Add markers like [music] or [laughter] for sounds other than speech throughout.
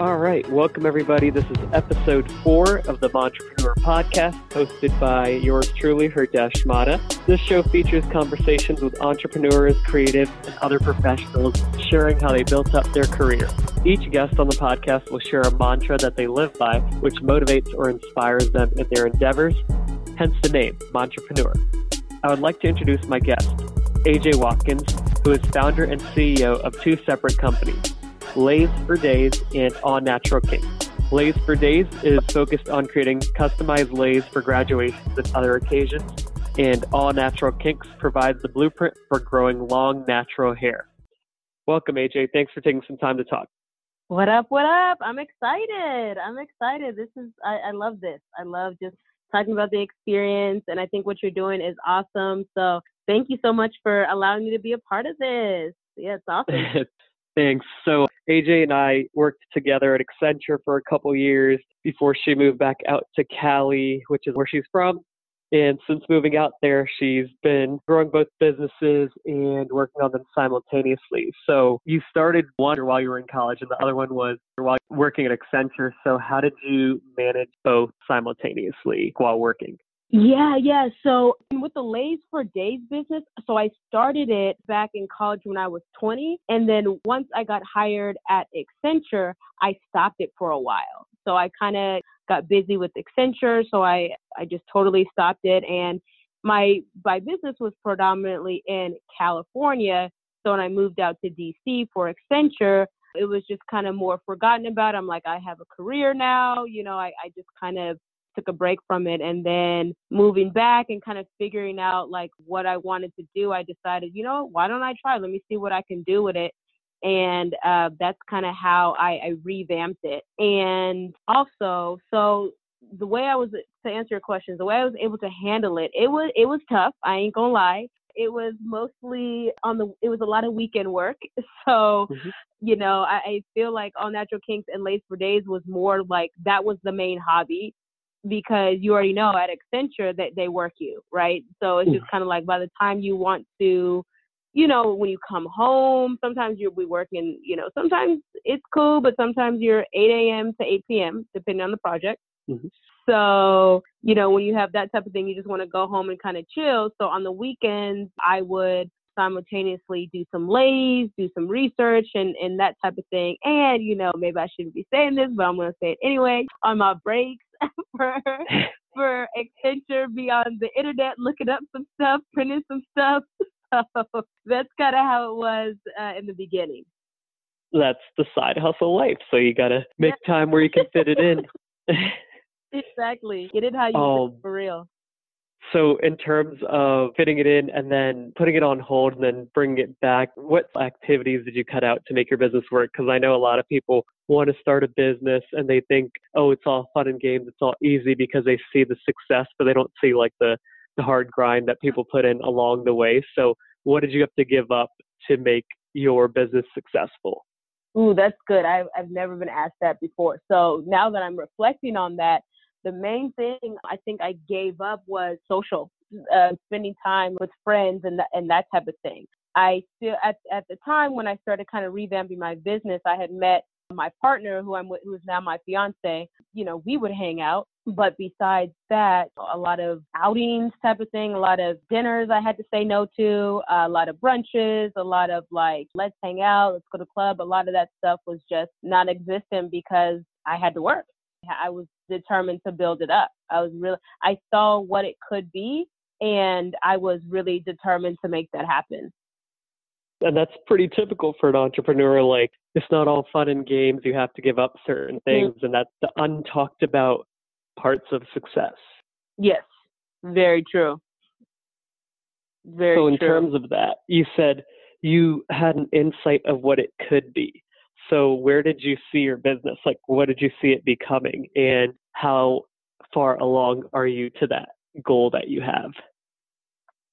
All right, welcome everybody. This is episode four of the Entrepreneur Podcast, hosted by yours truly, Herdesh Mata. This show features conversations with entrepreneurs, creatives, and other professionals sharing how they built up their career. Each guest on the podcast will share a mantra that they live by, which motivates or inspires them in their endeavors, hence the name, Entrepreneur. I would like to introduce my guest, AJ Watkins, who is founder and CEO of two separate companies. Leis for Days and All Natural Kinks. Leis for Days is focused on creating customized leis for graduations and other occasions, and All Natural Kinks provides the blueprint for growing long natural hair. Welcome, AJ. Thanks for taking some time to talk. What up? What up? I'm excited. I'm excited. This is I, I love this. I love just talking about the experience, and I think what you're doing is awesome. So thank you so much for allowing me to be a part of this. Yeah, it's [laughs] awesome. Thanks. So AJ and I worked together at Accenture for a couple years before she moved back out to Cali, which is where she's from. And since moving out there, she's been growing both businesses and working on them simultaneously. So you started one while you were in college, and the other one was while working at Accenture. So how did you manage both simultaneously while working? Yeah, yeah. So with the Leis for Days business, so I started it back in college when I was 20. And then once I got hired at Accenture, I stopped it for a while. So I kind of got busy with Accenture. So I, I just totally stopped it. And my, my business was predominantly in California. So when I moved out to DC for Accenture, it was just kind of more forgotten about. I'm like, I have a career now. You know, I, I just kind of took a break from it and then moving back and kind of figuring out like what I wanted to do, I decided, you know, why don't I try? Let me see what I can do with it. And uh, that's kind of how I, I revamped it. And also, so the way I was to answer your questions, the way I was able to handle it, it was it was tough. I ain't gonna lie. It was mostly on the. It was a lot of weekend work. [laughs] So, mm-hmm. you know, I, I feel like All Natural Kinks and Lace for Days was more like that was the main hobby because you already know at Accenture that they work you, right? So it's just kind of like by the time you want to, you know, when you come home, sometimes you'll be working, you know, sometimes it's cool, but sometimes you're 8 a.m. to 8 p.m., depending on the project. Mm-hmm. So, you know, when you have that type of thing, you just want to go home and kind of chill. So on the weekends, I would simultaneously do some leis, do some research and, and that type of thing. And, you know, maybe I shouldn't be saying this, but I'm going to say it anyway. On my breaks, [laughs] for for Accenture, be on the internet looking up some stuff, printing some stuff. [laughs] So that's kind of how it was uh, in the beginning. That's the side hustle life. So you got to make time where you can fit it in. [laughs] exactly. Get it how you um, for real. So, in terms of fitting it in and then putting it on hold and then bringing it back, what activities did you cut out to make your business work? Because I know a lot of people want to start a business and they think, oh, it's all fun and games, it's all easy because they see the success, but they don't see like the, the hard grind that people put in along the way. So, what did you have to give up to make your business successful? Ooh, that's good. I've, I've never been asked that before. So now that I'm reflecting on that, the main thing I think I gave up was social, uh, spending time with friends and, and that type of thing. I still, at, at the time when I started kind of revamping my business, I had met my partner who I'm with, who is now my fiance. You know, we would hang out. But besides that, a lot of outings type of thing, a lot of dinners I had to say no to, a lot of brunches, a lot of like, let's hang out, let's go to club. A lot of that stuff was just non existent because I had to work. I was determined to build it up. I was really, I saw what it could be, and I was really determined to make that happen. And that's pretty typical for an entrepreneur. Like, it's not all fun and games. You have to give up certain mm-hmm. things, mm-hmm. and that's the untalked about parts of success. Yes, very true. Very so, in true. terms of that, you said you had an insight of what it could be. So, where did you see your business? Like, what did you see it becoming? And how far along are you to that goal that you have?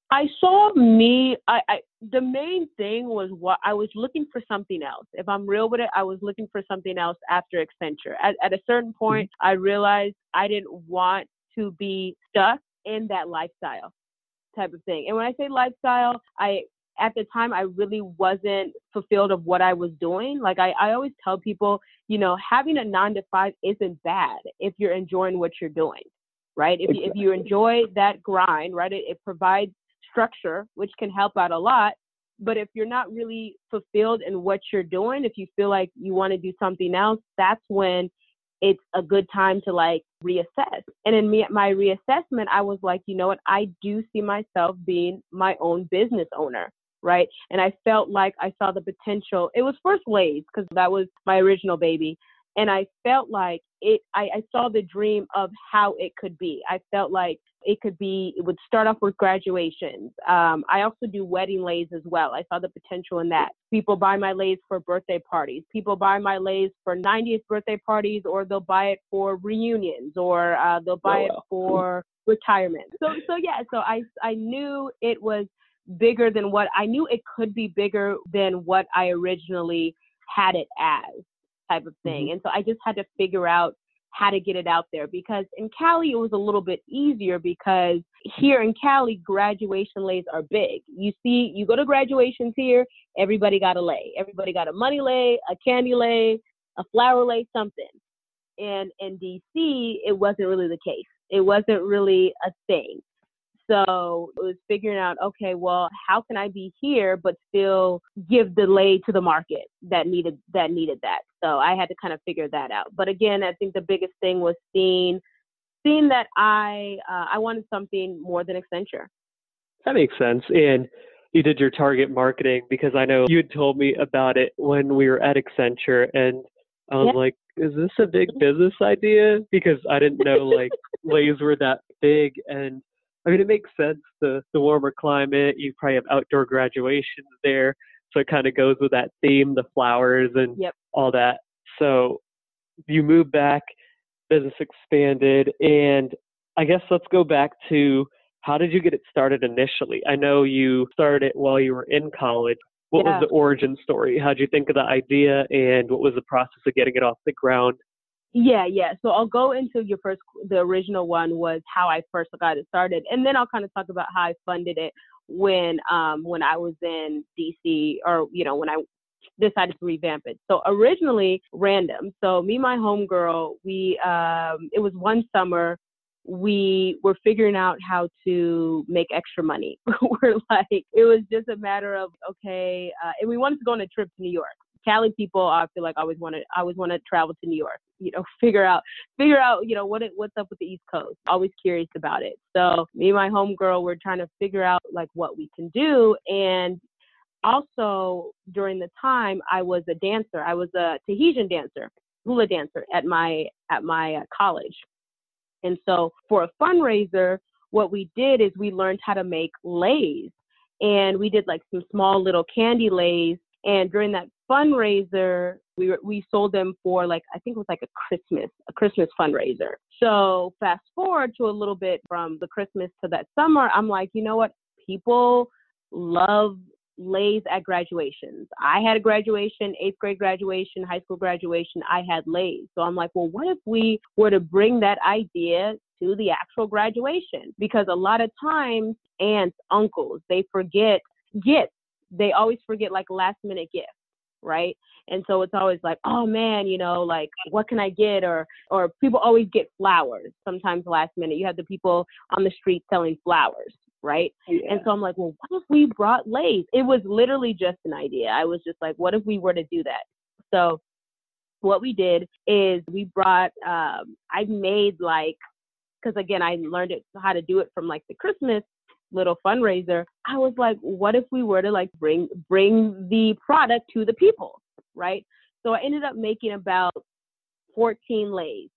I saw me. I, I the main thing was what I was looking for something else. If I'm real with it, I was looking for something else after Accenture. At, at a certain mm-hmm. point. I realized I didn't want to be stuck in that lifestyle type of thing. And when I say lifestyle, I at the time I really wasn't fulfilled of what I was doing. Like I, I always tell people, you know, having a nine to five isn't bad if you're enjoying what you're doing, right? If, exactly. you, if you enjoy that grind, right, it, it provides structure, which can help out a lot. But if you're not really fulfilled in what you're doing, if you feel like you want to do something else, that's when it's a good time to like reassess. And in me, my reassessment, I was like, you know what? I do see myself being my own business owner. Right. And I felt like I saw the potential. It was first Leis because that was my original baby. And I felt like it, I, I saw the dream of how it could be. I felt like it could be, it would start off with graduations. Um, I also do wedding leis as well. I saw the potential in that. People buy my leis for birthday parties. People buy my leis for 90th birthday parties, or they'll buy it for reunions, or uh, they'll buy oh, wow. it for retirement. So, so yeah, so I, I knew it was bigger than what I knew it could be bigger than what I originally had it as type of thing. Mm-hmm. And so I just had to figure out how to get it out there because in Cali it was a little bit easier because here in Cali graduation leis are big. You see, you go to graduations here, everybody got a lei. Everybody got a money lei, a candy lei, a flower lei, something. And in DC, it wasn't really the case. It wasn't really a thing. So it was figuring out, okay, well, how can I be here but still give delay to the market that needed that needed that. So I had to kind of figure that out. But again, I think the biggest thing was seeing seeing that I uh, I wanted something more than Accenture. That makes sense. And you did your target marketing because I know you had told me about it when we were at Accenture and I was yeah. like, is this a big business idea? Because I didn't know like [laughs] leis were that big and I mean, it makes sense. The the warmer climate, you probably have outdoor graduations there, so it kind of goes with that theme, the flowers and yep. all that. So you moved back, business expanded, and I guess let's go back to how did you get it started initially? I know you started it while you were in college. What yeah. was the origin story? How did you think of the idea, and what was the process of getting it off the ground? Yeah, yeah. So I'll go into your first, the original one was how I first got it started, and then I'll kind of talk about how I funded it when, um, when I was in DC, or you know, when I decided to revamp it. So originally random. So me, my homegirl, we, um, it was one summer. We were figuring out how to make extra money. [laughs] we're like, it was just a matter of okay, uh, and we wanted to go on a trip to New York. Cali people, I feel like I always want to, I always want to travel to New York. You know, [laughs] figure out, figure out, you know, what it, what's up with the East Coast. Always curious about it. So me and my homegirl, we're trying to figure out like what we can do. And also during the time, I was a dancer. I was a Tahitian dancer, hula dancer at my at my uh, college. And so for a fundraiser, what we did is we learned how to make leis and we did like some small little candy leis and during that fundraiser, we were, we sold them for like I think it was like a Christmas a Christmas fundraiser. So fast forward to a little bit from the Christmas to that summer, I'm like, you know what? People love leis at graduations. I had a graduation, eighth grade graduation, high school graduation. I had leis. So I'm like, well, what if we were to bring that idea to the actual graduation? Because a lot of times, aunts, uncles, they forget gifts they always forget like last minute gifts right? And so it's always like oh man you know like what can i get? Or or people always get flowers sometimes last minute. You have the people on the street selling flowers right? Yeah. and so i'm like well what if we brought lace? It was literally just an idea. I was just like what if we were to do that? So what we did is we brought um i made like because again i learned it how to do it from like the christmas little fundraiser, I was like, what if we were to like bring bring the product to the people, right? So I ended up making about 14 leis.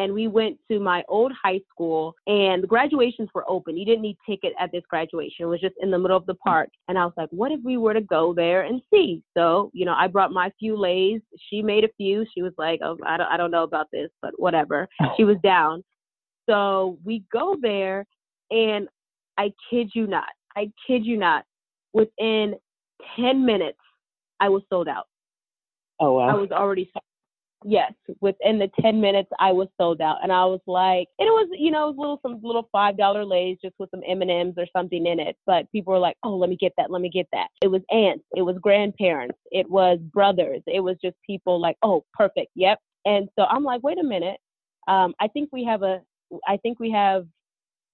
And we went to my old high school and the graduations were open. You didn't need ticket at this graduation. It was just in the middle of the park. And I was like, what if we were to go there and see? So, you know, I brought my few leis. She made a few. She was like, oh, I don't, I don't know about this, but whatever. Oh. She was down. So we go there and I kid you not. I kid you not. Within 10 minutes, I was sold out. Oh, wow. I was already Yes, within the 10 minutes, I was sold out, and I was like, and it was, you know, it was little some little five dollar leis just with some M and M's or something in it. But people were like, oh, let me get that, let me get that. It was aunts, it was grandparents, it was brothers, it was just people like, oh, perfect, yep. And so I'm like, wait a minute, um, I think we have a, I think we have,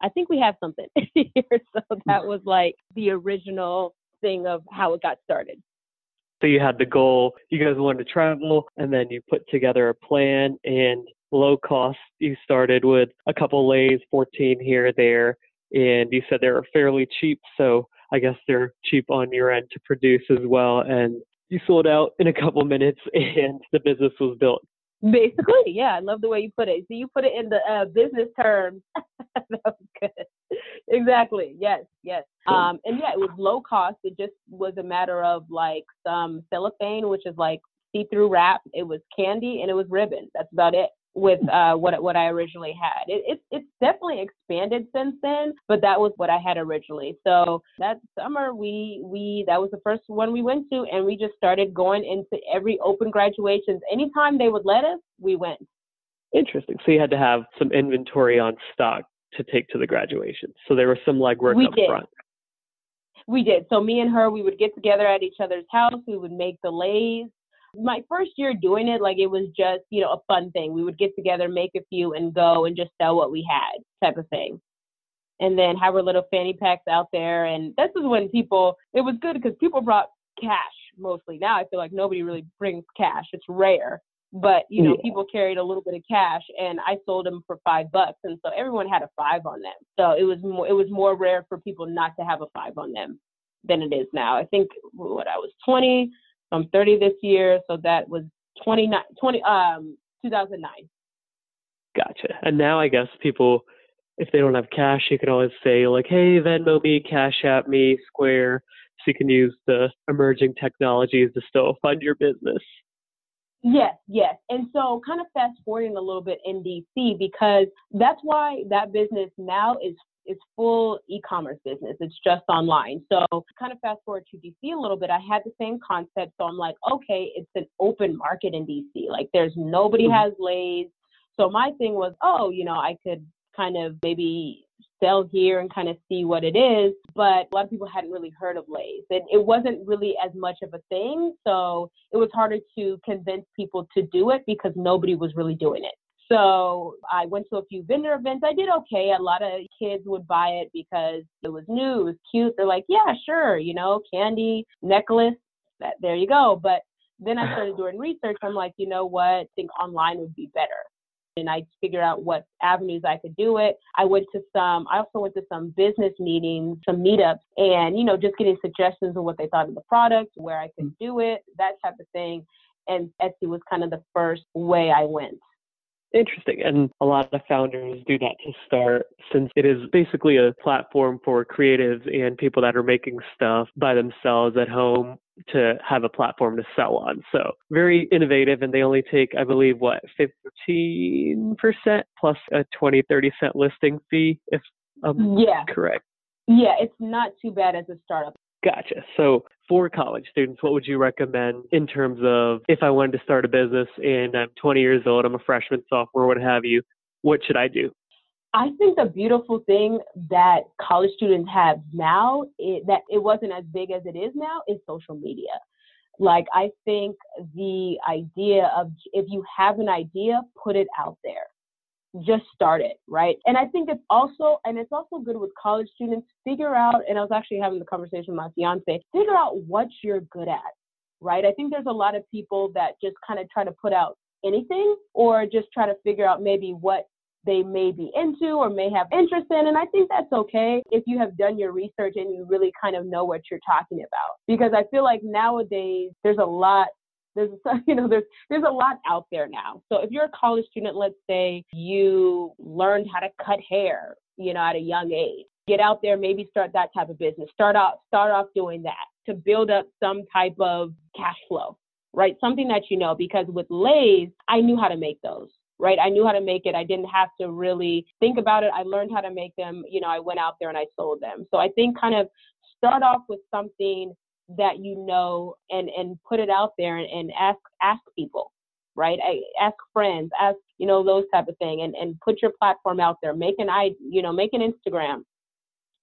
I think we have something [laughs] here. So that was like the original thing of how it got started. So you had the goal, you guys wanted to travel, and then you put together a plan and low cost. You started with a couple leis, 14 here, there, and you said they were fairly cheap. So I guess they're cheap on your end to produce as well. And you sold out in a couple minutes, [laughs] and the business was built. Basically, yeah, I love the way you put it. So you put it in the uh, business terms. [laughs] that was good. exactly. Yes, yes. Um, and yeah, it was low cost. It just was a matter of like some cellophane, which is like see-through wrap. It was candy and it was ribbon. That's about it with uh, what what I originally had. It, it, it's definitely expanded since then, but that was what I had originally. So that summer we we that was the first one we went to, and we just started going into every open graduations. Anytime they would let us, we went. Interesting. So you had to have some inventory on stock to take to the graduation. So there was some legwork we up did. front. We did. So me and her, we would get together at each other's house. We would make the leis my first year doing it, like it was just, you know, a fun thing. We would get together, make a few, and go and just sell what we had, type of thing. And then have our little fanny packs out there. And this is when people, it was good because people brought cash mostly. Now I feel like nobody really brings cash. It's rare. But, you know, yeah. people carried a little bit of cash and I sold them for five bucks. And so everyone had a five on them. So it was more, it was more rare for people not to have a five on them than it is now. I think what I was 20, I'm 30 this year, so that was 29, 20, um, 2009. Gotcha. And now I guess people, if they don't have cash, you can always say like, "Hey, Venmo me, Cash App me, Square," so you can use the emerging technologies to still fund your business. Yes, yes. And so kind of fast forwarding a little bit in DC because that's why that business now is is full e-commerce business. It's just online. So kind of fast forward to DC a little bit, I had the same concept. So I'm like, okay, it's an open market in DC. Like there's nobody mm-hmm. has leis. So my thing was, oh, you know, I could kind of maybe sell here and kind of see what it is. But a lot of people hadn't really heard of Leis. And it wasn't really as much of a thing. So it was harder to convince people to do it because nobody was really doing it. So I went to a few vendor events. I did okay. A lot of kids would buy it because it was new, it was cute. They're like, yeah, sure, you know, candy, necklace, that, there you go. But then I started doing research. I'm like, you know what? I think online would be better. And I figured out what avenues I could do it. I went to some, I also went to some business meetings, some meetups, and, you know, just getting suggestions of what they thought of the product, where I could mm. do it, that type of thing. And Etsy was kind of the first way I went. Interesting. And a lot of founders do that to start since it is basically a platform for creatives and people that are making stuff by themselves at home to have a platform to sell on. So very innovative and they only take, I believe, what, 15% plus a 20, 30 cent listing fee, if I'm yeah. correct. Yeah, it's not too bad as a startup. Gotcha. So for college students, what would you recommend in terms of if I wanted to start a business and I'm 20 years old, I'm a freshman, sophomore, what have you, what should I do? I think the beautiful thing that college students have now, that it wasn't as big as it is now, is social media. Like, I think the idea of if you have an idea, put it out there just start it, right? And I think it's also, and it's also good with college students, figure out, and I was actually having the conversation with my fiance, figure out what you're good at, right? I think there's a lot of people that just kind of try to put out anything or just try to figure out maybe what they may be into or may have interest in. And I think that's okay if you have done your research and you really kind of know what you're talking about. Because I feel like nowadays there's a lot there's [laughs] you know there's there's a lot out there now. So if you're a college student let's say you learned how to cut hair you know at a young age get out there maybe start that type of business. Start off start off doing that to build up some type of cash flow right? Something that you know because with leis i knew how to make those right? I knew how to make it. I didn't have to really think about it. I learned how to make them. You know i went out there and i sold them. So i think kind of start off with something that you know and and put it out there and, and ask ask people right? I, ask friends, ask, you know, those type of thing and, and put your platform out there. Make an I, you know, make an Instagram.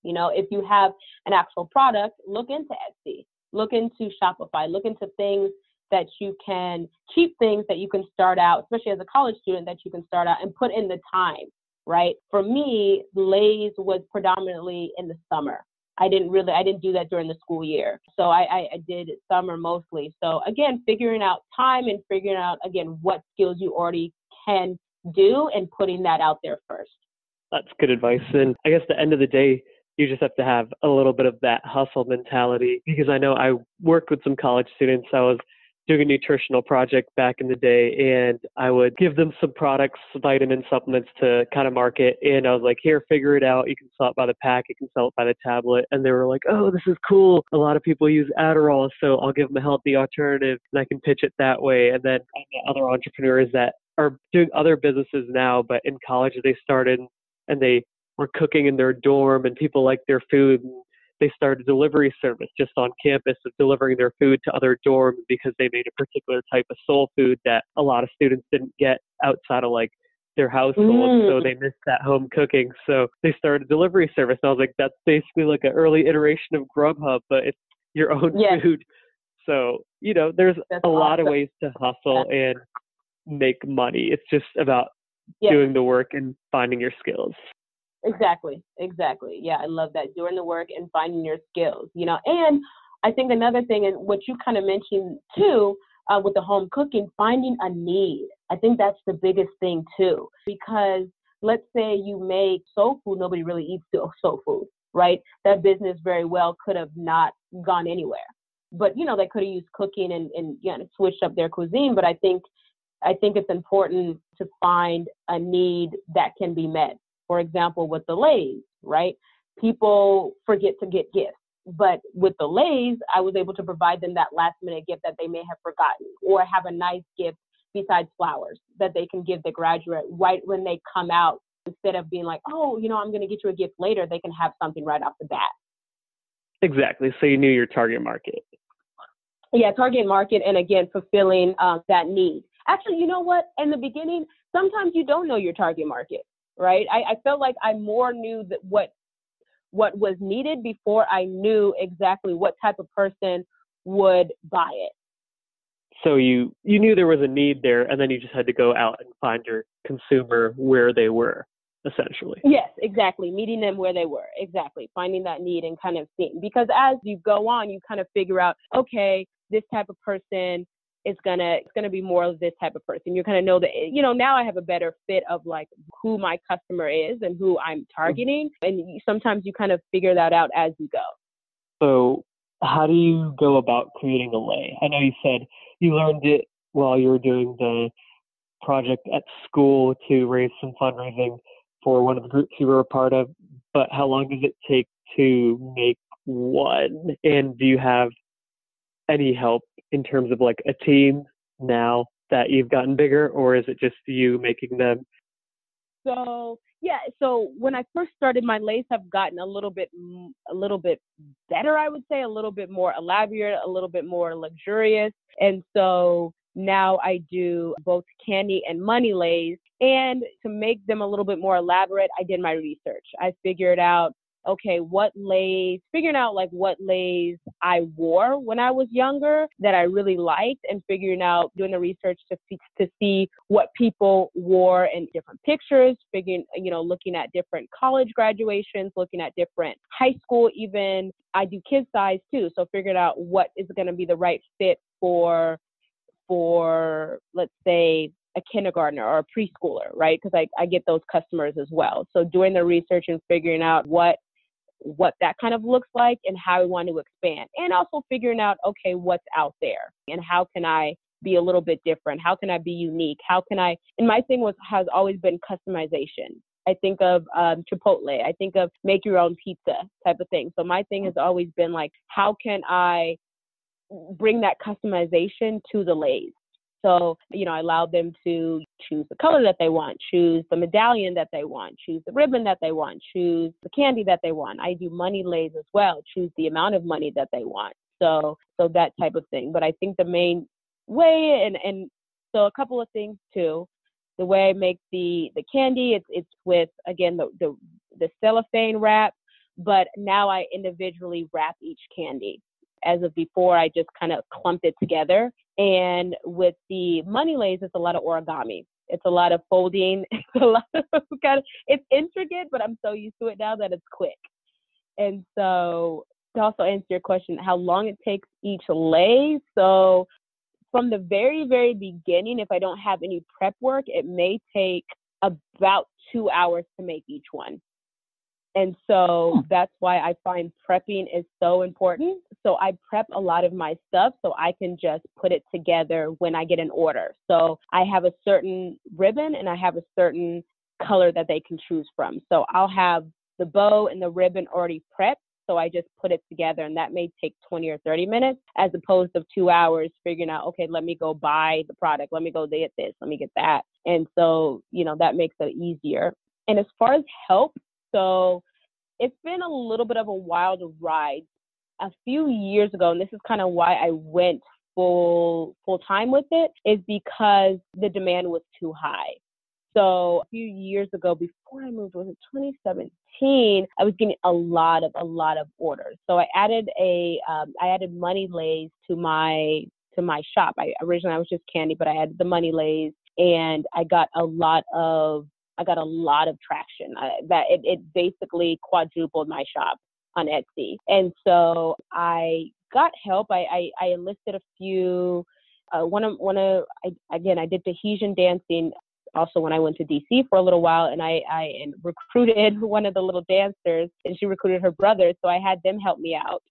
You know, if you have an actual product, look into Etsy, look into Shopify, look into things that you can cheap things that you can start out, especially as a college student, that you can start out and put in the time, right? For me, Leis was predominantly in the summer. I didn't really, I didn't do that during the school year. So I, I, I did summer mostly. So again, figuring out time and figuring out, again, what skills you already can do and putting that out there first. That's good advice. And I guess the end of the day, you just have to have a little bit of that hustle mentality because I know I worked with some college students. I was doing a nutritional project back in the day and I would give them some products, vitamin supplements to kind of market. And I was like, here, figure it out. You can sell it by the pack, you can sell it by the tablet. And they were like, oh, this is cool. A lot of people use Adderall, so I'll give them a healthy alternative and I can pitch it that way. And then other entrepreneurs that are doing other businesses now, but in college they started and they were cooking in their dorm and people liked their food. And they started a delivery service just on campus of delivering their food to other dorms because they made a particular type of soul food that a lot of students didn't get outside of like their household. Mm. So they missed that home cooking. So they started a delivery service. And I was like, that's basically like an early iteration of Grubhub, but it's your own yes. food. So, you know, there's that's a awesome. lot of ways to hustle and make money. It's just about yes. doing the work and finding your skills. Exactly, exactly. Yeah, I love that. Doing the work and finding your skills, you know. And I think another thing, and what you kind of mentioned too, uh, with the home cooking, finding a need. I think that's the biggest thing too, because let's say you make soul food, nobody really eats soul food, right? That business very well could have not gone anywhere. But you know, they could have used cooking and, and you know, switched up their cuisine. But I think I think it's important to find a need that can be met for example, with the Leis, right? People forget to get gifts. But with the Leis, I was able to provide them that last minute gift that they may have forgotten or have a nice gift besides flowers that they can give the graduate right when they come out instead of being like, oh, you know, I'm going to get you a gift later. They can have something right off the bat. Exactly. So you knew your target market. Yeah, target market, and again, fulfilling um, that need. Actually, you know what? In the beginning, sometimes you don't know your target market right? I, I felt like I more knew that what what was needed before I knew exactly what type of person would buy it. So you you knew there was a need there, and then you just had to go out and find your consumer where they were, essentially. Yes, exactly. Meeting them where they were, exactly. Finding that need and kind of seeing because as you go on, you kind of figure out, okay, this type of person it's gonna it's gonna be more of this type of person. You're gonna know that you know now I have a better fit of like who my customer is and who I'm mm-hmm. targeting, and sometimes you kind of figure that out as you go. So, how do you go about creating a lei? I know you said you learned it while you were doing the project at school to raise some fundraising for one of the groups you were a part of, but how long does it take to make one? And do you have any help in terms of like a team now that you've gotten bigger, or is it just you making them? So yeah, so when I first started, my lace have gotten a little bit a little bit better, I would say, a little bit more elaborate, a little bit more luxurious, and so now I do both candy and money leis. And to make them a little bit more elaborate, I did my research. I figured out okay, what leis, figuring out like what leis I wore when I was younger that I really liked and figuring out, doing the research to see, to see what people wore in different pictures, figuring, you know, looking at different college graduations, looking at different high school, even I do kid size too. So figuring out what is going to be the right fit for, for let's say a kindergartner or a preschooler, right? Because I, I get those customers as well. So doing the research and figuring out what what that kind of looks like and how we want to expand and also figuring out okay what's out there and how can i be a little bit different? How can i be unique? How can i and my thing was has always been customization. I think of um, chipotle. I think of make your own pizza type of thing. So my thing has always been like how can i bring that customization to the leis so, you know, I allowed them to choose the color that they want, choose the medallion that they want, choose the ribbon that they want, choose the candy that they want. I do money leis as well, choose the amount of money that they want. So, so that type of thing. But I think the main way and, and So a couple of things too. The way I make the the candy, it's it's with again the the, the cellophane wrap, but now I individually wrap each candy. As of before, I just kind of clumped it together. And with the money leis, it's a lot of origami. It's a lot of folding. [laughs] It's a lot of [laughs] kind of, it's intricate, but I'm so used to it now that it's quick. And so to also answer your question, how long it takes each lei. So from the very, very beginning, if I don't have any prep work, it may take about two hours to make each one. And so hmm. that's why I find prepping is so important. So I prep a lot of my stuff so I can just put it together when I get an order. So I have a certain ribbon and I have a certain color that they can choose from. So I'll have the bow and the ribbon already prepped. So I just put it together and that may take 20 or 30 minutes as opposed to two hours figuring out, okay, let me go buy the product. Let me go get this. Let me get that. And so, you know, that makes it easier. And as far as help, so it's been a little bit of a wild ride. A few years ago, and this is kind of why I went full full time with it, is because the demand was too high. So a few years ago, before I moved, was it 2017? I was getting a lot of a lot of orders. So I added a um, I added money leis to my to my shop. I originally I was just candy, but I added the money leis, and I got a lot of I got a lot of traction. I, that it, it basically quadrupled my shop on Etsy. And so I got help. I, I, I enlisted a few. Uh, one of one of I, again, I did Tahitian dancing also when I went to DC for a little while, and I I recruited [laughs] one of the little dancers, and she recruited her brother, so I had them help me out.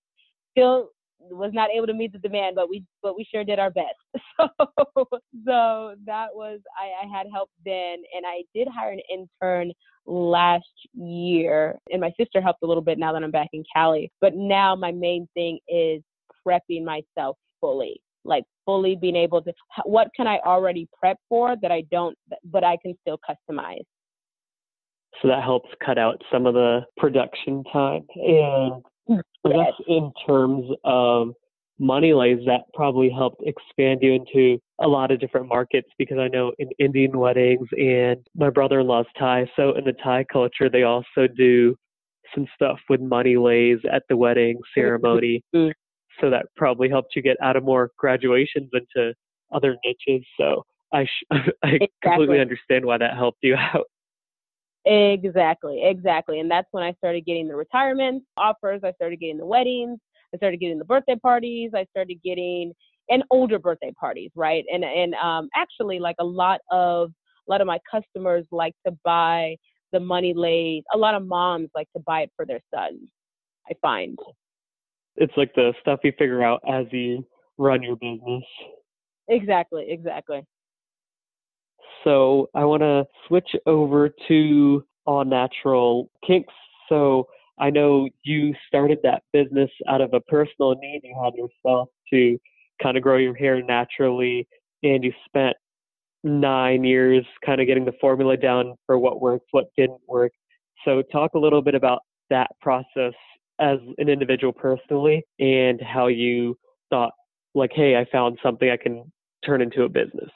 Still was not able to meet the demand, but we but we sure did our best. [laughs] So so that was I, I had help then, and I did hire an intern last year, and my sister helped a little bit now that I'm back in Cali. But now my main thing is prepping myself fully, like fully being able to what can I already prep for that I don't, but I can still customize. So that helps cut out some of the production time and I guess in terms of money leis, that probably helped expand you into a lot of different markets because I know in Indian weddings and my brother in law's Thai. So in the Thai culture, they also do some stuff with money leis at the wedding [laughs] ceremony. so that probably helped you get out of more graduations into other niches. So I, sh- [laughs] I exactly. completely understand why that helped you [laughs] out. Exactly, exactly. And that's when I started getting the retirement offers. I started getting the weddings. I started getting the birthday parties. I started getting and older birthday parties, right? And and um, actually, like a lot of a lot of my customers like to buy the money laid. A lot of moms like to buy it for their sons. I find it's like the stuff you figure out as you run your business. Exactly, exactly. So I want to switch over to All Natural Kinks. So I know you started that business out of a personal need you had yourself to kind of grow your hair naturally, and you spent nine years kind of getting the formula down for what worked, what didn't work. So talk a little bit about that process as an individual personally and how you thought like, hey, I found something I can turn into a business.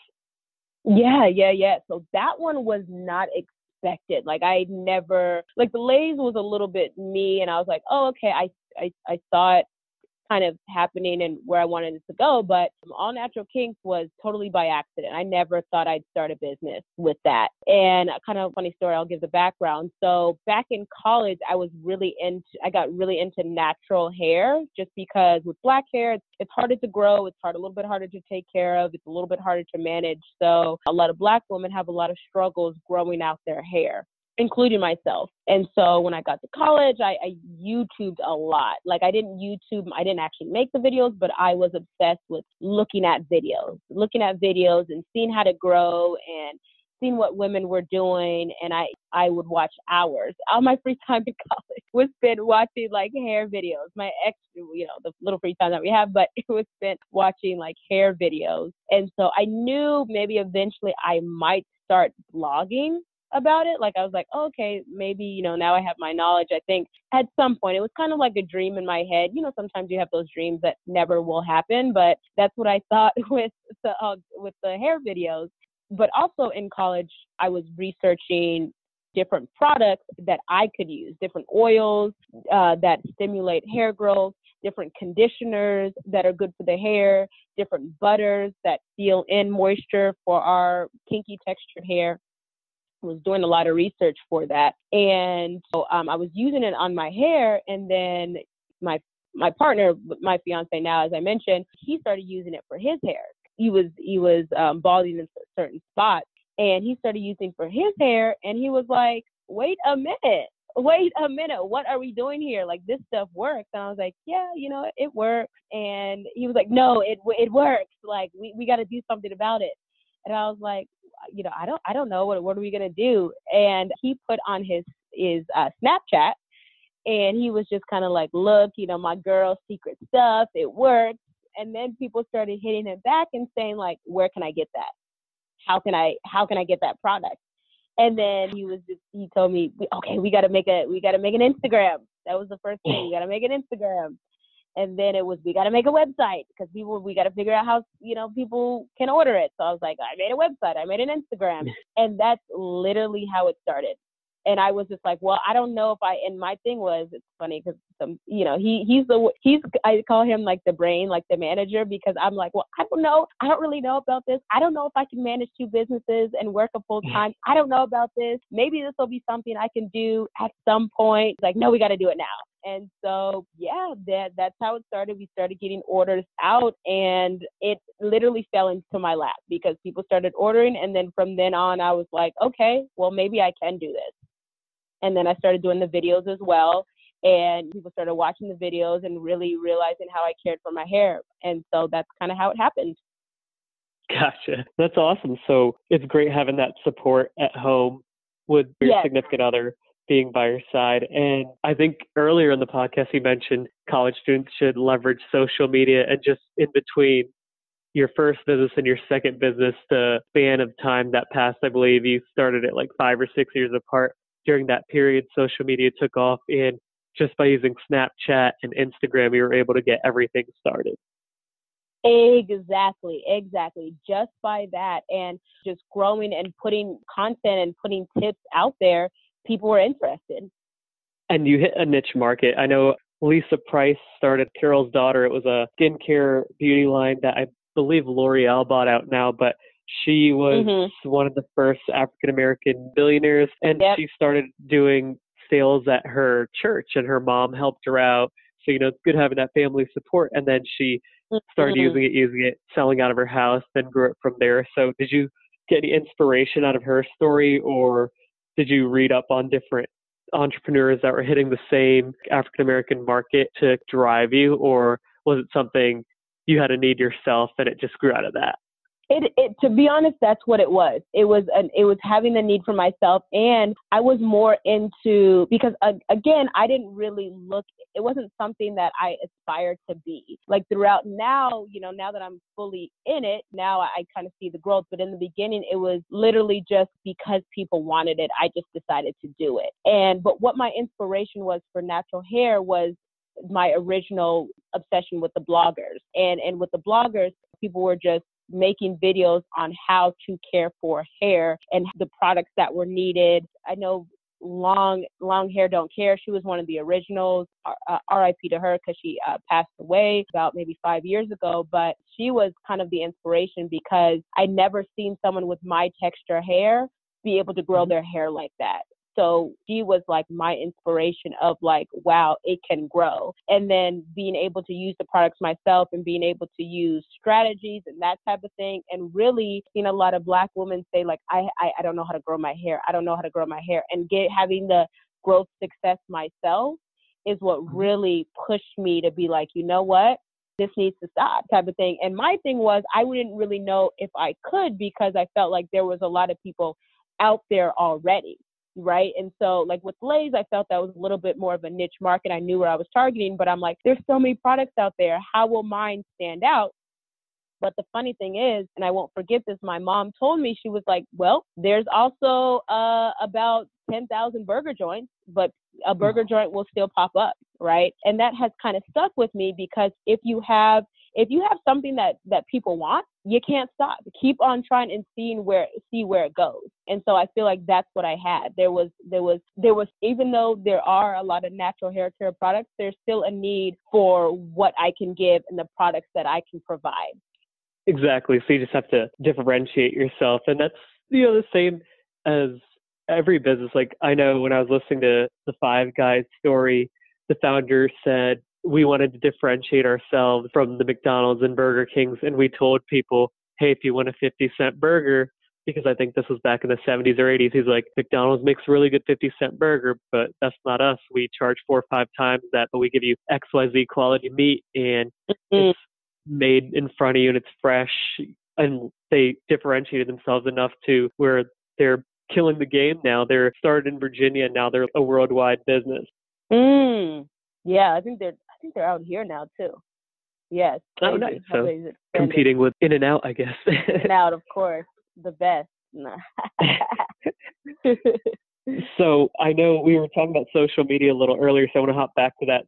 Yeah, yeah, yeah. So that one was not expected. Like I never like the leis was a little bit me and I was like, "Oh, okay, I I I saw it kind of happening and where I wanted it to go. But All Natural Kinks was totally by accident. I never thought I'd start a business with that. And kind of funny story, I'll give the background. So back in college, I was really into, I got really into natural hair just because with black hair, it's, it's harder to grow. It's hard, a little bit harder to take care of. It's a little bit harder to manage. So a lot of black women have a lot of struggles growing out their hair including myself. And so when I got to college, I, I YouTubed a lot. Like I didn't YouTube, I didn't actually make the videos, but I was obsessed with looking at videos, looking at videos and seeing how to grow and seeing what women were doing. And I, I would watch hours. All my free time in [laughs] college was spent watching like hair videos. My ex, you know, the little free time that we have, but it was spent watching like hair videos. And so I knew maybe eventually I might start blogging about it. Like I was like, okay, maybe, you know, now I have my knowledge. I think at some point it was kind of like a dream in my head. You know, sometimes you have those dreams that never will happen, but that's what I thought [laughs] with the uh, with the hair videos. But also in college, I was researching different products that I could use, different oils uh, that stimulate hair growth, different conditioners that are good for the hair, different butters that seal in moisture for our kinky textured hair. Was doing a lot of research for that, and so um, I was using it on my hair, and then my my partner, my fiance now, as I mentioned, he started using it for his hair. He was he was um, balding in certain spots, and he started using for his hair, and he was like, "Wait a minute, wait a minute, what are we doing here? Like this stuff works. And I was like, yeah, you know, it works. And he was like, no, it it works. Like we, we got to do something about it. And I was like, you know, I don't I don't know what what are we gonna do? And he put on his his uh, Snapchat, and he was just kind of like, look, you know, my girl's secret stuff, it works. And then people started hitting him back and saying like, where can I get that? How can I how can I get that product? And then he was just he told me, okay, we gotta make a we gotta make an Instagram. That was the first thing. We gotta make an Instagram. And then it was we gotta make a website because people we gotta figure out how you know people can order it. So I was like, I made a website, I made an Instagram, [laughs] and that's literally how it started and I was just like, well, I don't know if I. And my thing was, it's funny because some, you know, he he's the he's I call him like the brain, like the manager, because I'm like, well, I don't know, I don't really know about this. I don't know if I can manage two businesses and work a full [laughs] time. I don't know about this. Maybe this will be something I can do at some point. Like, no, we got to do it now. And so, yeah, that that's how it started. We started getting orders out, and it literally fell into my lap because people started ordering. And then from then on, I was like, okay, well, maybe I can do this. And then I started doing the videos as well. And people started watching the videos and really realizing how I cared for my hair. And so that's kind of how it happened. Gotcha. That's awesome. So it's great having that support at home with your yes. significant other being by your side. And I think earlier in the podcast, you mentioned college students should leverage social media and just in between your first business and your second business, the span of time that passed, I believe you started it like five or six years apart during that period, social media took off, and just by using Snapchat and Instagram, you were able to get everything started. Exactly, exactly. Just by that and just growing and putting content and putting tips out there, people were interested. And you hit a niche market. I know Lisa Price started Carol's Daughter. It was a skincare beauty line that I believe L'Oreal bought out now, but she was mm-hmm. one of the first African American billionaires, and yep. she started doing sales at her church, and her mom helped her out. So you know, it's good having that family support. And then she started mm-hmm. using it, using it, selling out of her house, then grew it from there. So did you get any inspiration out of her story, or did you read up on different entrepreneurs that were hitting the same African American market to drive you, or was it something you had a need yourself and it just grew out of that? It, it, to be honest, that's what it was. It was an, it was having the need for myself, and I was more into because uh, again, I didn't really look. It wasn't something that I aspired to be. Like throughout now, you know, now that I'm fully in it, now I, I kind of see the growth. But in the beginning, it was literally just because people wanted it. I just decided to do it. And but what my inspiration was for natural hair was my original obsession with the bloggers and and with the bloggers people were just making videos on how to care for hair and the products that were needed. I know long long hair don't care she was one of the originals uh, rip to her because she uh, passed away about maybe five years ago but she was kind of the inspiration because i never seen someone with my texture hair be able to grow mm-hmm. their hair like that so she was like my inspiration of like, wow, it can grow. And then being able to use the products myself and being able to use strategies and that type of thing. And really seeing a lot of black women say like, I, I, I don't know how to grow my hair. I don't know how to grow my hair and get having the growth success myself is what mm-hmm. really pushed me to be like, you know what? This needs to stop type of thing. And my thing was I wouldn't really know if I could because I felt like there was a lot of people out there already right? And so, like with Leis, I felt that was a little bit more of a niche market. I knew where I was targeting, but I'm like, there's so many products out there. How will mine stand out? But the funny thing is, and I won't forget this, my mom told me, she was like, well, there's also uh, about 10,000 burger joints, but a burger joint will still pop up, right? And that has kind of stuck with me because if you have if you have something that that people want, you can't stop. Keep on trying and seeing where see where it goes. And so I feel like that's what I had. There was there was there was even though there are a lot of natural hair care products, there's still a need for what I can give and the products that I can provide. Exactly. So you just have to differentiate yourself and that's you know the same as every business. Like I know when I was listening to the Five Guys story, the founder said we wanted to differentiate ourselves from the McDonald's and Burger Kings, and we told people, hey, if you want a 50 cent burger, because I think this was back in the 70s or 80s, he's like, McDonald's makes a really good 50 cent burger, but that's not us. We charge four or five times that, but we give you XYZ quality meat and mm-hmm. it's made in front of you and it's fresh. And they differentiated themselves enough to where they're killing the game now. They're started in Virginia and now they're a worldwide business. Mm. Yeah, I think they're think they're out here now too. Yes. Oh, nice. So competing with In and Out, I guess. In and [laughs] Out, of course, the best. [laughs] so I know we were talking about social media a little earlier, so I want to hop back to that.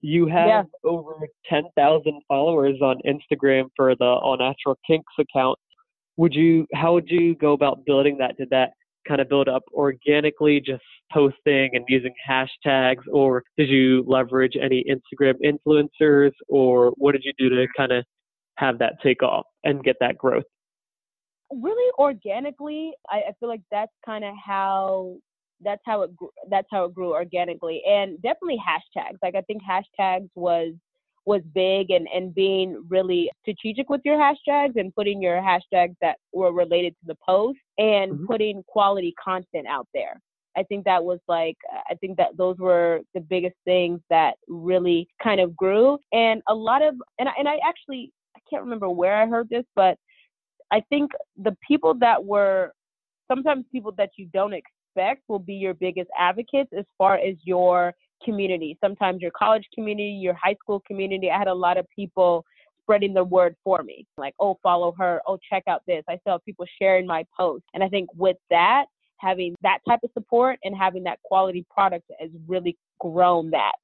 You have yeah. over 10,000 followers on Instagram for the All Natural Kinks account. Would you? How would you go about building that? Did that kind of build up organically, just posting and using hashtags, or did you leverage any Instagram influencers, or what did you do to kind of have that take off and get that growth? Really organically, I, I feel like that's kind of how that's how it that's how it grew organically, and definitely hashtags. Like I think hashtags was was big and, and being really strategic with your hashtags and putting your hashtags that were related to the post and mm-hmm. putting quality content out there. I think that was like, I think that those were the biggest things that really kind of grew. And a lot of, and I, and I actually, I can't remember where I heard this, but I think the people that were, sometimes people that you don't expect will be your biggest advocates as far as your community, sometimes your college community, your high school community. I had a lot of people spreading the word for me, like, oh, follow her, oh, check out this. I saw people sharing my post. And I think with that, having that type of support and having that quality product has really grown that.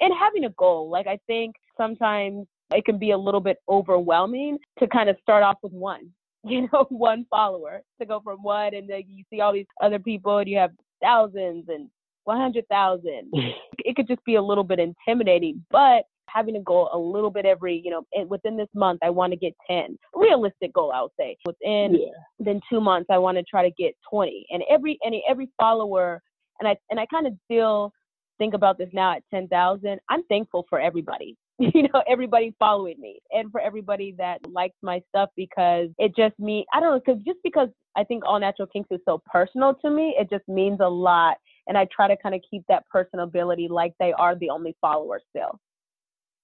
And having a goal, like, I think sometimes it can be a little bit overwhelming to kind of start off with one [laughs] you know, one follower to go from one and then you see all these other people and you have thousands and 100,000. it could just be a little bit intimidating, but having a goal a little bit every, you know, within this month, I want to get 10. Realistic goal, I would say. Within yeah. then two months, I want to try to get 20. And every and every follower, and I and I kind of still think about this now at 10,000. I'm thankful for everybody. [laughs] You know, everybody following me and for everybody that likes my stuff because it just means, I don't know, because just because I think All Natural Kinks is so personal to me, it just means a lot and I try to kind of keep that personability like they are the only follower still.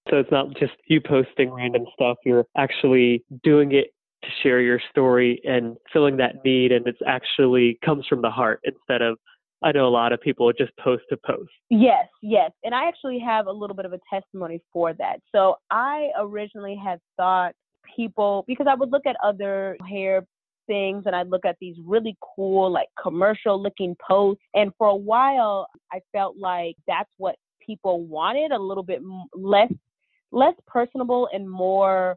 So it's not just you posting random stuff, you're actually doing it to share your story and filling that need and it's actually comes from the heart instead of I know a lot of people just post to post. Yes, yes. And I actually have a little bit of a testimony for that. So I originally had thought people because I would look at other hair things and I look at these really cool, like commercial looking posts. And for a while, I felt like that's what people wanted a little bit less, less personable and more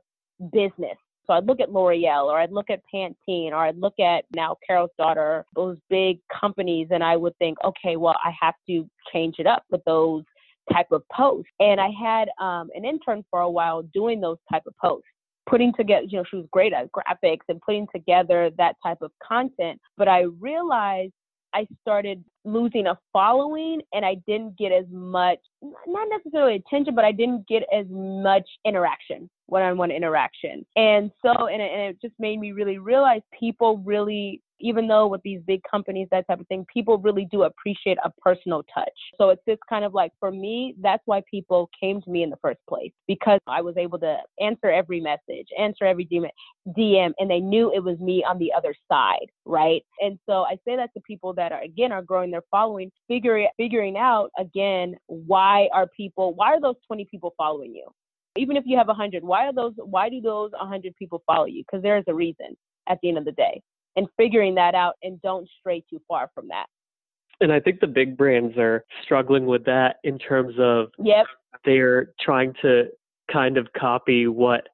business. So I'd look at L'Oreal or I'd look at Pantene or I'd look at now Carol's daughter, those big companies, and I would think, okay, well, I have to change it up with those type of posts. And I had um, an intern for a while doing those type of posts putting together, you know, she was great at graphics and putting together that type of content. But I realized I started losing a following and I didn't get as much, not necessarily attention, but I didn't get as much interaction, one on one interaction. And so, and it, and it just made me really realize people really even though with these big companies, that type of thing, people really do appreciate a personal touch. So it's just kind of like, for me, that's why people came to me in the first place because I was able to answer every message, answer every DM, and they knew it was me on the other side, right? And so I say that to people that are, again, are growing their following, figuring, figuring out, again, why are people, why are those 20 people following you? Even if you have 100, why are those why do those 100 people follow you? Cuz there is a reason at the end of the day. And figuring that out and don't stray too far from that. And I think the big brands are struggling with that in terms of yep. they're trying to kind of copy what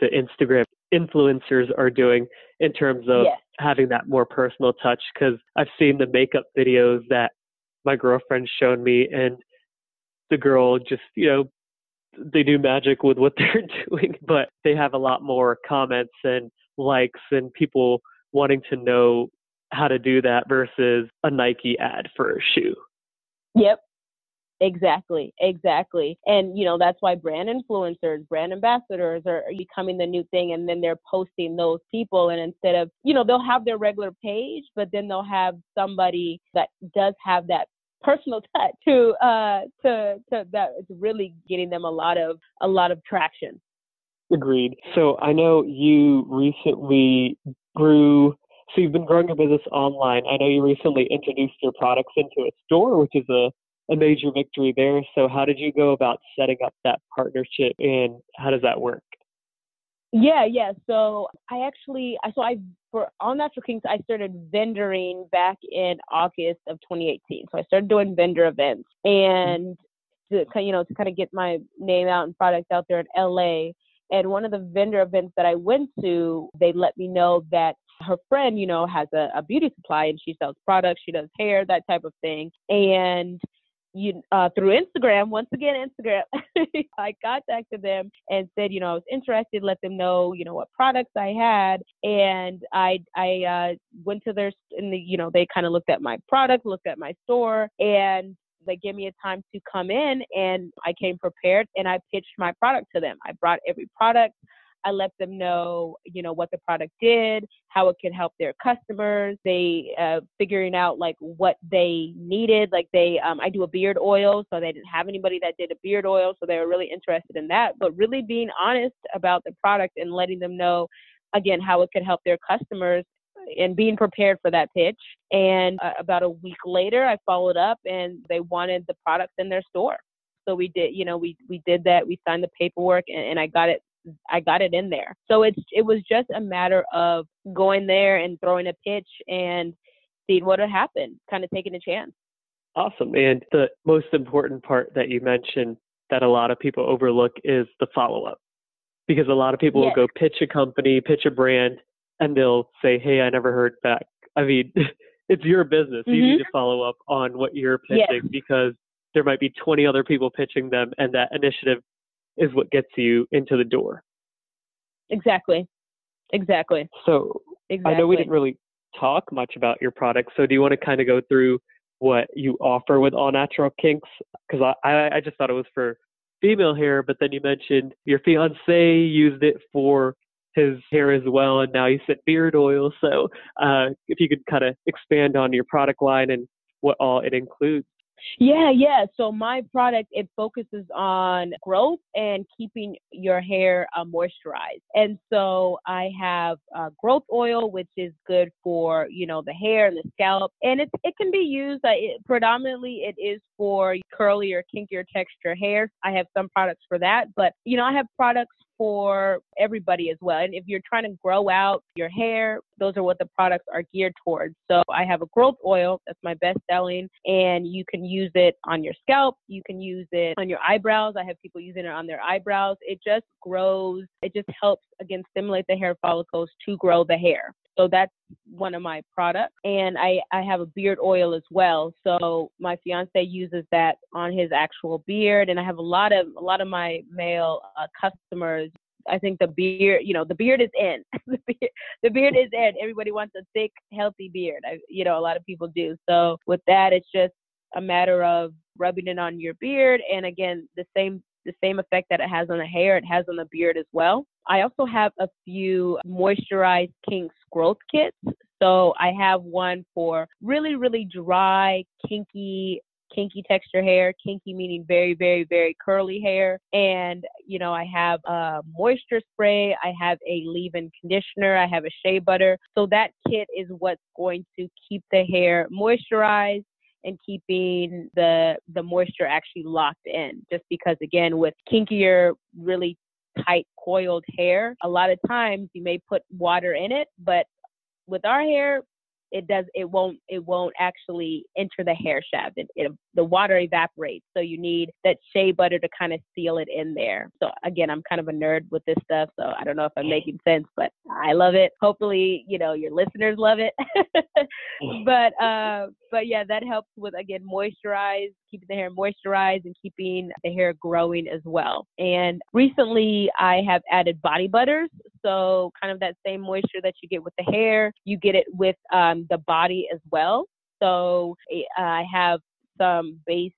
the Instagram influencers are doing in terms of yes. having that more personal touch because I've seen the makeup videos that my girlfriend's shown me and the girl just, you know, they do magic with what [laughs] they're doing, but they have a lot more comments and likes and people wanting to know how to do that versus a Nike ad for a shoe. Yep. Exactly, exactly. And you know, that's why brand influencers, brand ambassadors are becoming the new thing and then they're posting those people and instead of, you know, they'll have their regular page, but then they'll have somebody that does have that personal touch to uh to to that it's really getting them a lot of a lot of traction. Agreed. So I know you recently grew so you've been growing your business online. I know you recently introduced your products into a store, which is a a major victory there. So, how did you go about setting up that partnership, and how does that work? Yeah, yeah. So I actually, I so I for All Natural Kinks, I started vendoring back in August of 2018. So I started doing vendor events, and to you know to kind of get my name out and product out there in LA. And one of the vendor events that I went to, they let me know that her friend, you know, has a, a beauty supply and she sells products, she does hair, that type of thing. And you uh, through Instagram. Once again, Instagram. [laughs] I contacted them and said, you know, I was interested. Let them know, you know, what products I had, and I I uh, went to their in the you know they kind of looked at my product, looked at my store, and they gave me a time to come in, and I came prepared and I pitched my product to them. I brought every product. I let them know, you know, what the product did, how it could help their customers. They uh, figuring out like what they needed. Like they, um, I do a beard oil, so they didn't have anybody that did a beard oil, so they were really interested in that. But really being honest about the product and letting them know, again, how it could help their customers and being prepared for that pitch. And uh, about a week later, I followed up and they wanted the products in their store. So we did, you know, we we did that. We signed the paperwork and, and I got it I got it in there. So it's it was just a matter of going there and throwing a pitch and seeing what would happen, kind of taking a chance. Awesome. And the most important part that you mentioned that a lot of people overlook is the follow up. Because a lot of people yes. will go pitch a company, pitch a brand, and they'll say, Hey, I never heard back. I mean, [laughs] it's your business. Mm-hmm. You need to follow up on what you're pitching yes. because there might be 20 other people pitching them, and that initiative is what gets you into the door. Exactly. Exactly. So exactly. I know we didn't really talk much about your product. So do you want to kind of go through what you offer with All Natural Kinks? Because I, I just thought it was for female hair, but then you mentioned your fiance used it for his hair as well, and now you said beard oil. So uh, if you could kind of expand on your product line and what all it includes. Yeah, yeah. So my product it focuses on growth and keeping your hair uh, moisturized. And so I have uh, growth oil, which is good for you know the hair and the scalp, and it it can be used. Uh, it, predominantly, it is for curly or kinkier texture hair. I have some products for that, but you know I have products for everybody as well. And if you're trying to grow out your hair, those are what the products are geared towards. So I have a growth oil that's my best selling, and you can use it on your scalp. You can use it on your eyebrows. I have people using it on their eyebrows. It just grows, it just helps again stimulate the hair follicles to grow the hair. So that's one of my products. And I, I have a beard oil as well. So my fiance uses that on his actual beard. And I have a lot of a lot of my male uh, customers. I think the beard, you know, the beard is in. [laughs] the, beard, the beard is in. Everybody wants a thick, healthy beard. I, you know, a lot of people do. So with that, it's just a matter of rubbing it on your beard. And again, the same the same effect that it has on the hair, it has on the beard as well. I also have a few moisturized kinks growth kits. So I have one for really, really dry, kinky, kinky texture hair, kinky meaning very, very, very curly hair. And, you know, I have a moisture spray, I have a leave in conditioner, I have a shea butter. So that kit is what's going to keep the hair moisturized and keeping the the moisture actually locked in. Just because again with kinkier, really tight coiled hair, a lot of times you may put water in it, but with our hair, it does it won't it won't actually enter the hair shaft. It, it, the water evaporates so you need that shea butter to kind of seal it in there. So again i'm kind of a nerd with this stuff so i don't know if i'm making sense but i love it. Hopefully you know your listeners love it. [laughs] But uh but yeah that helps with again moisturize keeping the hair moisturized and keeping the hair growing as well. And recently i have added body butters so kind of that same moisture that you get with the hair you get it with um, the body as well. So eh, I have some base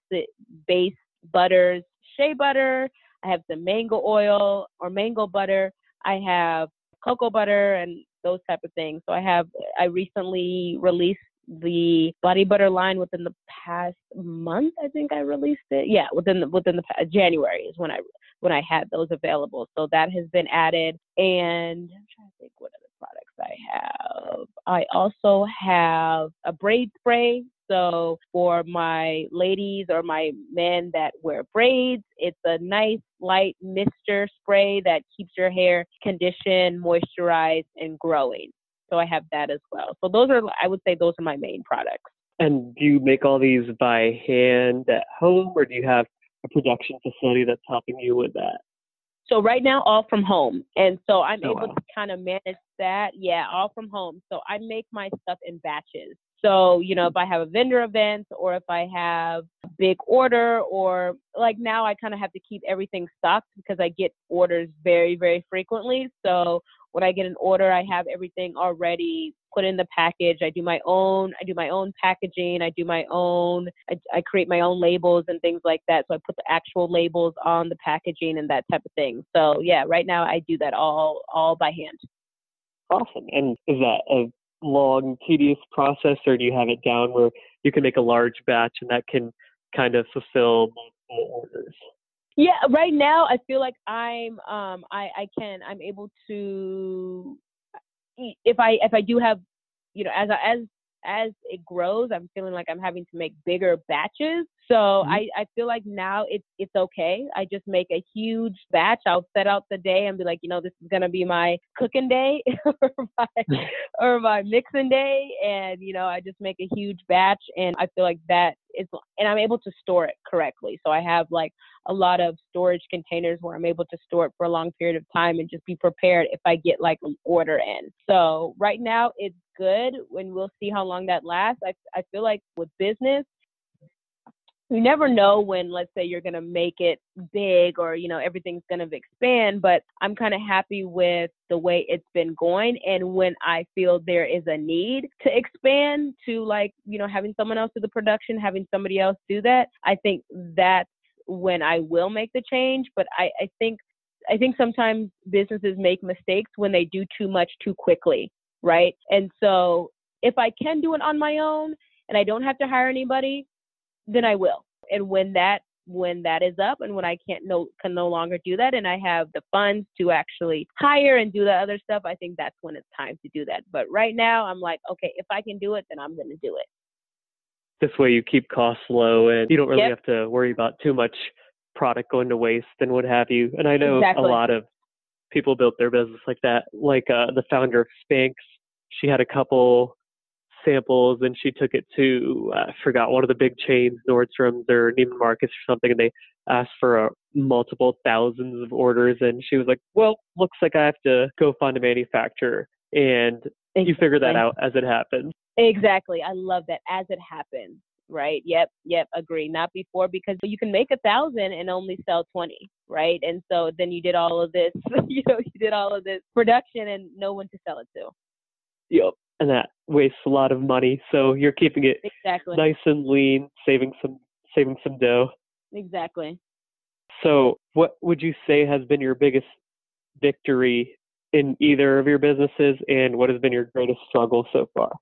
base butters, shea butter. I have some mango oil or mango butter. I have cocoa butter and those type of things. So I have I recently released the body butter line within the past month. I think I released it. Yeah, within the within the January is when I when I had those available. So that has been added. And I'm trying to think what other products I have. I also have a braid spray. So for my ladies or my men that wear braids, it's a nice light mister spray that keeps your hair conditioned, moisturized, and growing. So I have that as well. So those are, I would say, those are my main products. And do you make all these by hand at home, or do you have a production facility that's helping you with that? So right now, all from home, and so I'm Oh, able wow. to kind of manage that. Yeah, all from home. So I make my stuff in batches. So you know, if I have a vendor event or if I have a big order, or like now, I kind of have to keep everything stocked because I get orders very, very frequently. So when I get an order, I have everything already put in the package. I do my own, I do my own packaging. I do my own, I, I create my own labels and things like that. So I put the actual labels on the packaging and that type of thing. So yeah, right now I do that all, all by hand. Awesome. And is that a long, tedious process, or do you have it down where you can make a large batch and that can kind of fulfill multiple orders? Yeah, right now I feel like I'm um I I can I'm able to if I if I do have you know as as as it grows I'm feeling like I'm having to make bigger batches. So Mhm. I I feel like now it's it's okay. I just make a huge batch. I'll set out the day and be like, you know, this is going to be my cooking day [laughs] or my [laughs] or my mixing day and you know, I just make a huge batch and I feel like that is and I'm able to store it correctly. So I have like a lot of storage containers where I'm able to store it for a long period of time and just be prepared if I get like an order in. So right now it's good when we'll see how long that lasts. I I feel like with business you never know when let's say you're going to make it big or you know everything's going to expand but i'm kind of happy with the way it's been going and when i feel there is a need to expand to like you know having someone else do the production having somebody else do that i think that's when i will make the change but i i think i think sometimes businesses make mistakes when they do too much too quickly right? And so if i can do it on my own and i don't have to hire anybody then I will. And when that when that is up and when I can't no can no longer do that and I have the funds to actually hire and do the other stuff, I think that's when it's time to do that. But right now I'm like, okay, if I can do it, then I'm gonna do it. This way you keep costs low and you don't really Yep. have to worry about too much product going to waste and what have you. And I know Exactly. a lot of people built their business like that. Like uh, the founder of Spanx, she had a couple samples and she took it to uh, I forgot one of the big chains, Nordstrom's or Neiman Marcus or something, and they asked for uh, multiple thousands of orders, and she was like, "Well, looks like I have to go find a manufacturer." And you figure that out as it happens. Exactly. I love that as it happens. Right. Yep. Yep. Agree. Not before because you can make a thousand and only sell 20. Right. And so then you did all of this, [laughs] you know, you did all of this production and no one to sell it to. Yep. And that wastes a lot of money. So you're keeping it Exactly. nice and lean, saving some saving some dough. Exactly. So what would you say has been your biggest victory in either of your businesses and what has been your greatest struggle so far?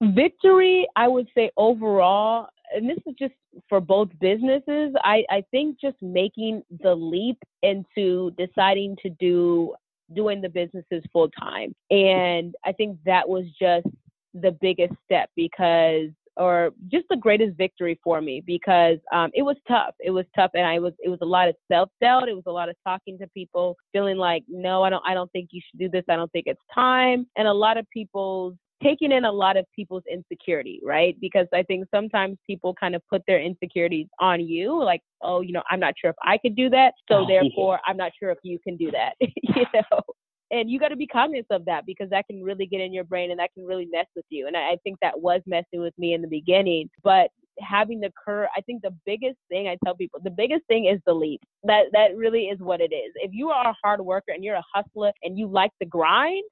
Victory, I would say overall, and this is just for both businesses, I, I think just making the leap into deciding to do doing the businesses full time. And I think that was just the biggest step because or just the greatest victory for me because um, it was tough. It was tough, and I was it was a lot of self doubt. It was a lot of talking to people, feeling like no, I don't I don't think you should do this. I don't think it's time, and a lot of people's taking in a lot of people's insecurity, right? Because I think sometimes people kind of put their insecurities on you, like, oh, you know, I'm not sure if I could do that, so oh, [laughs] therefore I'm not sure if you can do that, [laughs] you know. And you got to be cognizant of that because that can really get in your brain and that can really mess with you. And I think that was messing with me in the beginning. But having the courage, I think the biggest thing I tell people, the biggest thing is the leap. That that really is what it is. If you are a hard worker and you're a hustler and you like the grind,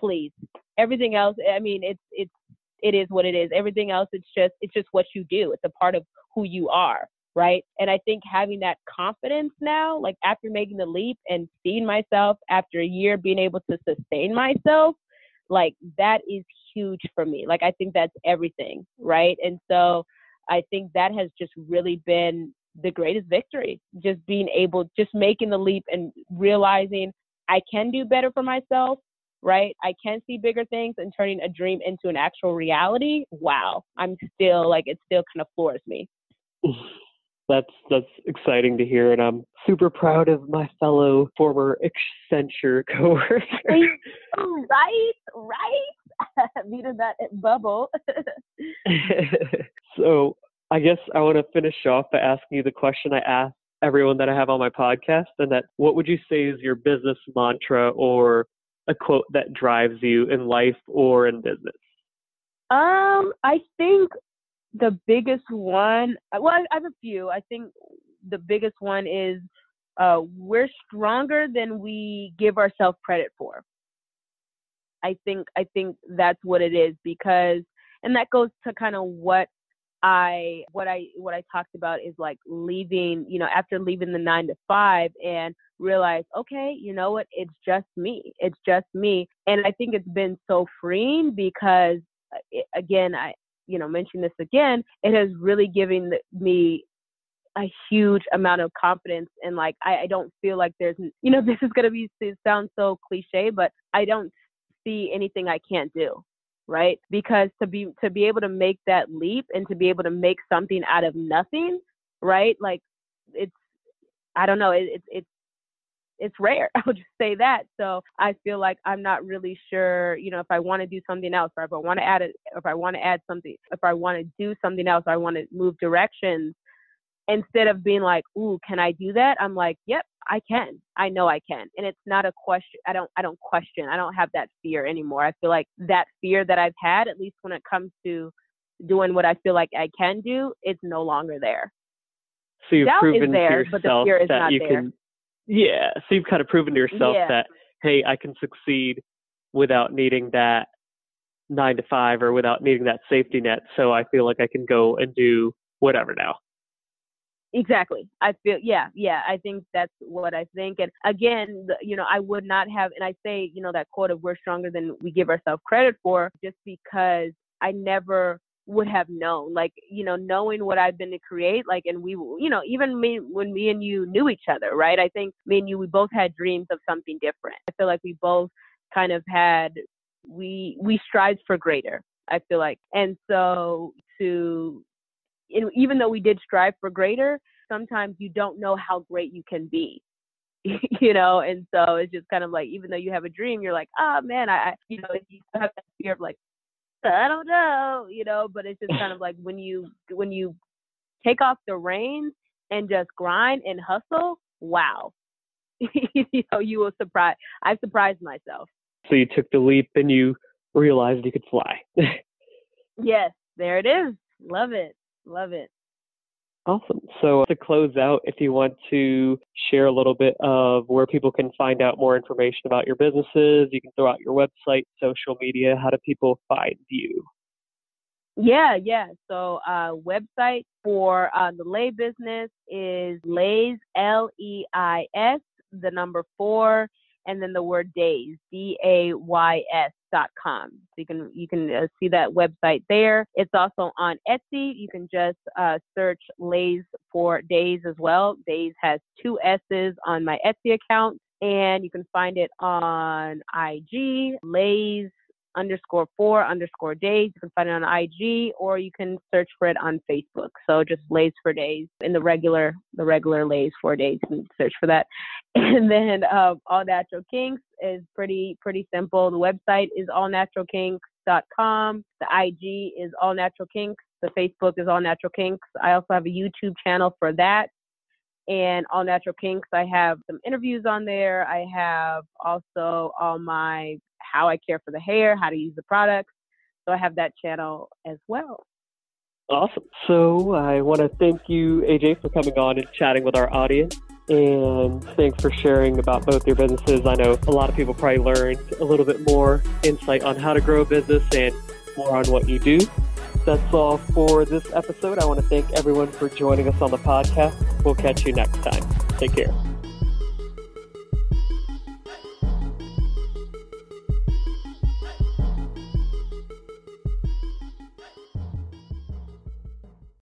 please everything else i mean it's it's it is what it is. Everything else it's just it's just what you do. It's a part of who you are right? And i think having that confidence now like after making the leap and seeing myself after a year being able to sustain myself like that is huge for me. Like i think that's everything right? And so i think that has just really been the greatest victory. Just being able just making the leap and realizing i can do better for myself right? I can see bigger things and turning a dream into an actual reality. Wow. I'm still like it still kind of floors me. [sighs] That's that's exciting to hear and I'm super proud of my fellow former Accenture [laughs] coworker. right, right. [laughs] Meeting that eh, bubble. [laughs] so I guess I want to finish off by asking you the question I ask everyone that I have on my podcast, and that what would you say is your business mantra or a quote that drives you in life or in business? Um, I think the biggest one, well, I have a few. I think the biggest one is uh, we're stronger than we give ourselves credit for. I think I think that's what it is because, and that goes to kind of what I what I what I talked about is like leaving, you know, after leaving the 9 to 5 and realize, okay, you know what? It's just me. It's just me. And I think it's been so freeing because uh, again, I you know, mention this again, it has really given me a huge amount of confidence and like I, I don't feel like there's you know [laughs] this is gonna be it sounds so cliche but I don't see anything I can't do right? Because to be to be able to make that leap and to be able to make something out of nothing, right? Like it's I don't know, it, it it's it's rare. [laughs] I'll just say that. So I feel like I'm not really sure, you know, if I want to do something else, or if I want to add it, if I want to add something, if I want to do something else, I want to move directions. Instead of being like, "Ooh, can I do that?" I'm like, "Yep, I can. I know I can. And it's not a question. I don't I don't question. I don't have that fear anymore. I feel like that fear that I've had at least when it comes to doing what I feel like I can do, it's no longer there. So you've Doubt proven there, to yourself but the fear is that you there. can Yeah, so you've kind of proven to yourself yeah. that hey, I can succeed without needing that 9 to 5 or without needing that safety net. So I feel like I can go and do whatever now. Exactly. I feel, yeah, yeah, I think that's what I think. And again, the, you know, I would not have, and I say, you know, that quote of we're stronger than we give ourselves credit for just because I never would have known, like, you know, knowing what I've been to create, like, and we, you know, even me, when me and you knew each other, right? I think me and you, we both had dreams of something different. I feel like we both kind of had, we, we strived for greater, I feel like. And so to and even though we did strive for greater, sometimes you don't know how great you can be. [laughs] you know, and so it's just kind of like even though you have a dream, you're like, oh man, I, you know, you have that fear of like, I don't know, you know, but it's just kind of like when you when you take off the reins and just grind and hustle, wow. [laughs] you know, you will surprise I surprised myself. So you took the leap and you realized you could fly. [laughs] yes, there it is. Love it. Love it. Awesome. So to close out, if you want to share a little bit of where people can find out more information about your businesses, you can throw out your website, social media. How do people find you? Yeah, yeah. So uh, website for uh, the Lei business is Leis L E I S the number four and then the word days D A Y S dot com. So you can you can uh, see that website there. It's also on Etsy. You can just uh, search Leis for Days as well. Days has two S's on my Etsy account, and you can find it on IG Leis underscore four underscore days. You can find it on IG or you can search for it on Facebook. So just Leis for Days in the regular the regular Leis for Days. Can search for that. [laughs] And then uh, All Natural Kinks is pretty pretty simple. The website is allnaturalkinks.com. The IG is All Natural Kinks. The Facebook is All Natural Kinks. I also have a YouTube channel for that and All Natural Kinks. I have some interviews on there. I have also all my how I care for the hair, how to use the products. So I have that channel as well. Awesome. So I want to thank you, AJ, for coming on and chatting with our audience. And thanks for sharing about both your businesses. I know a lot of people probably learned a little bit more insight on how to grow a business and more on what you do. That's all for this episode. I want to thank everyone for joining us on the podcast. We'll catch you next time. Take care.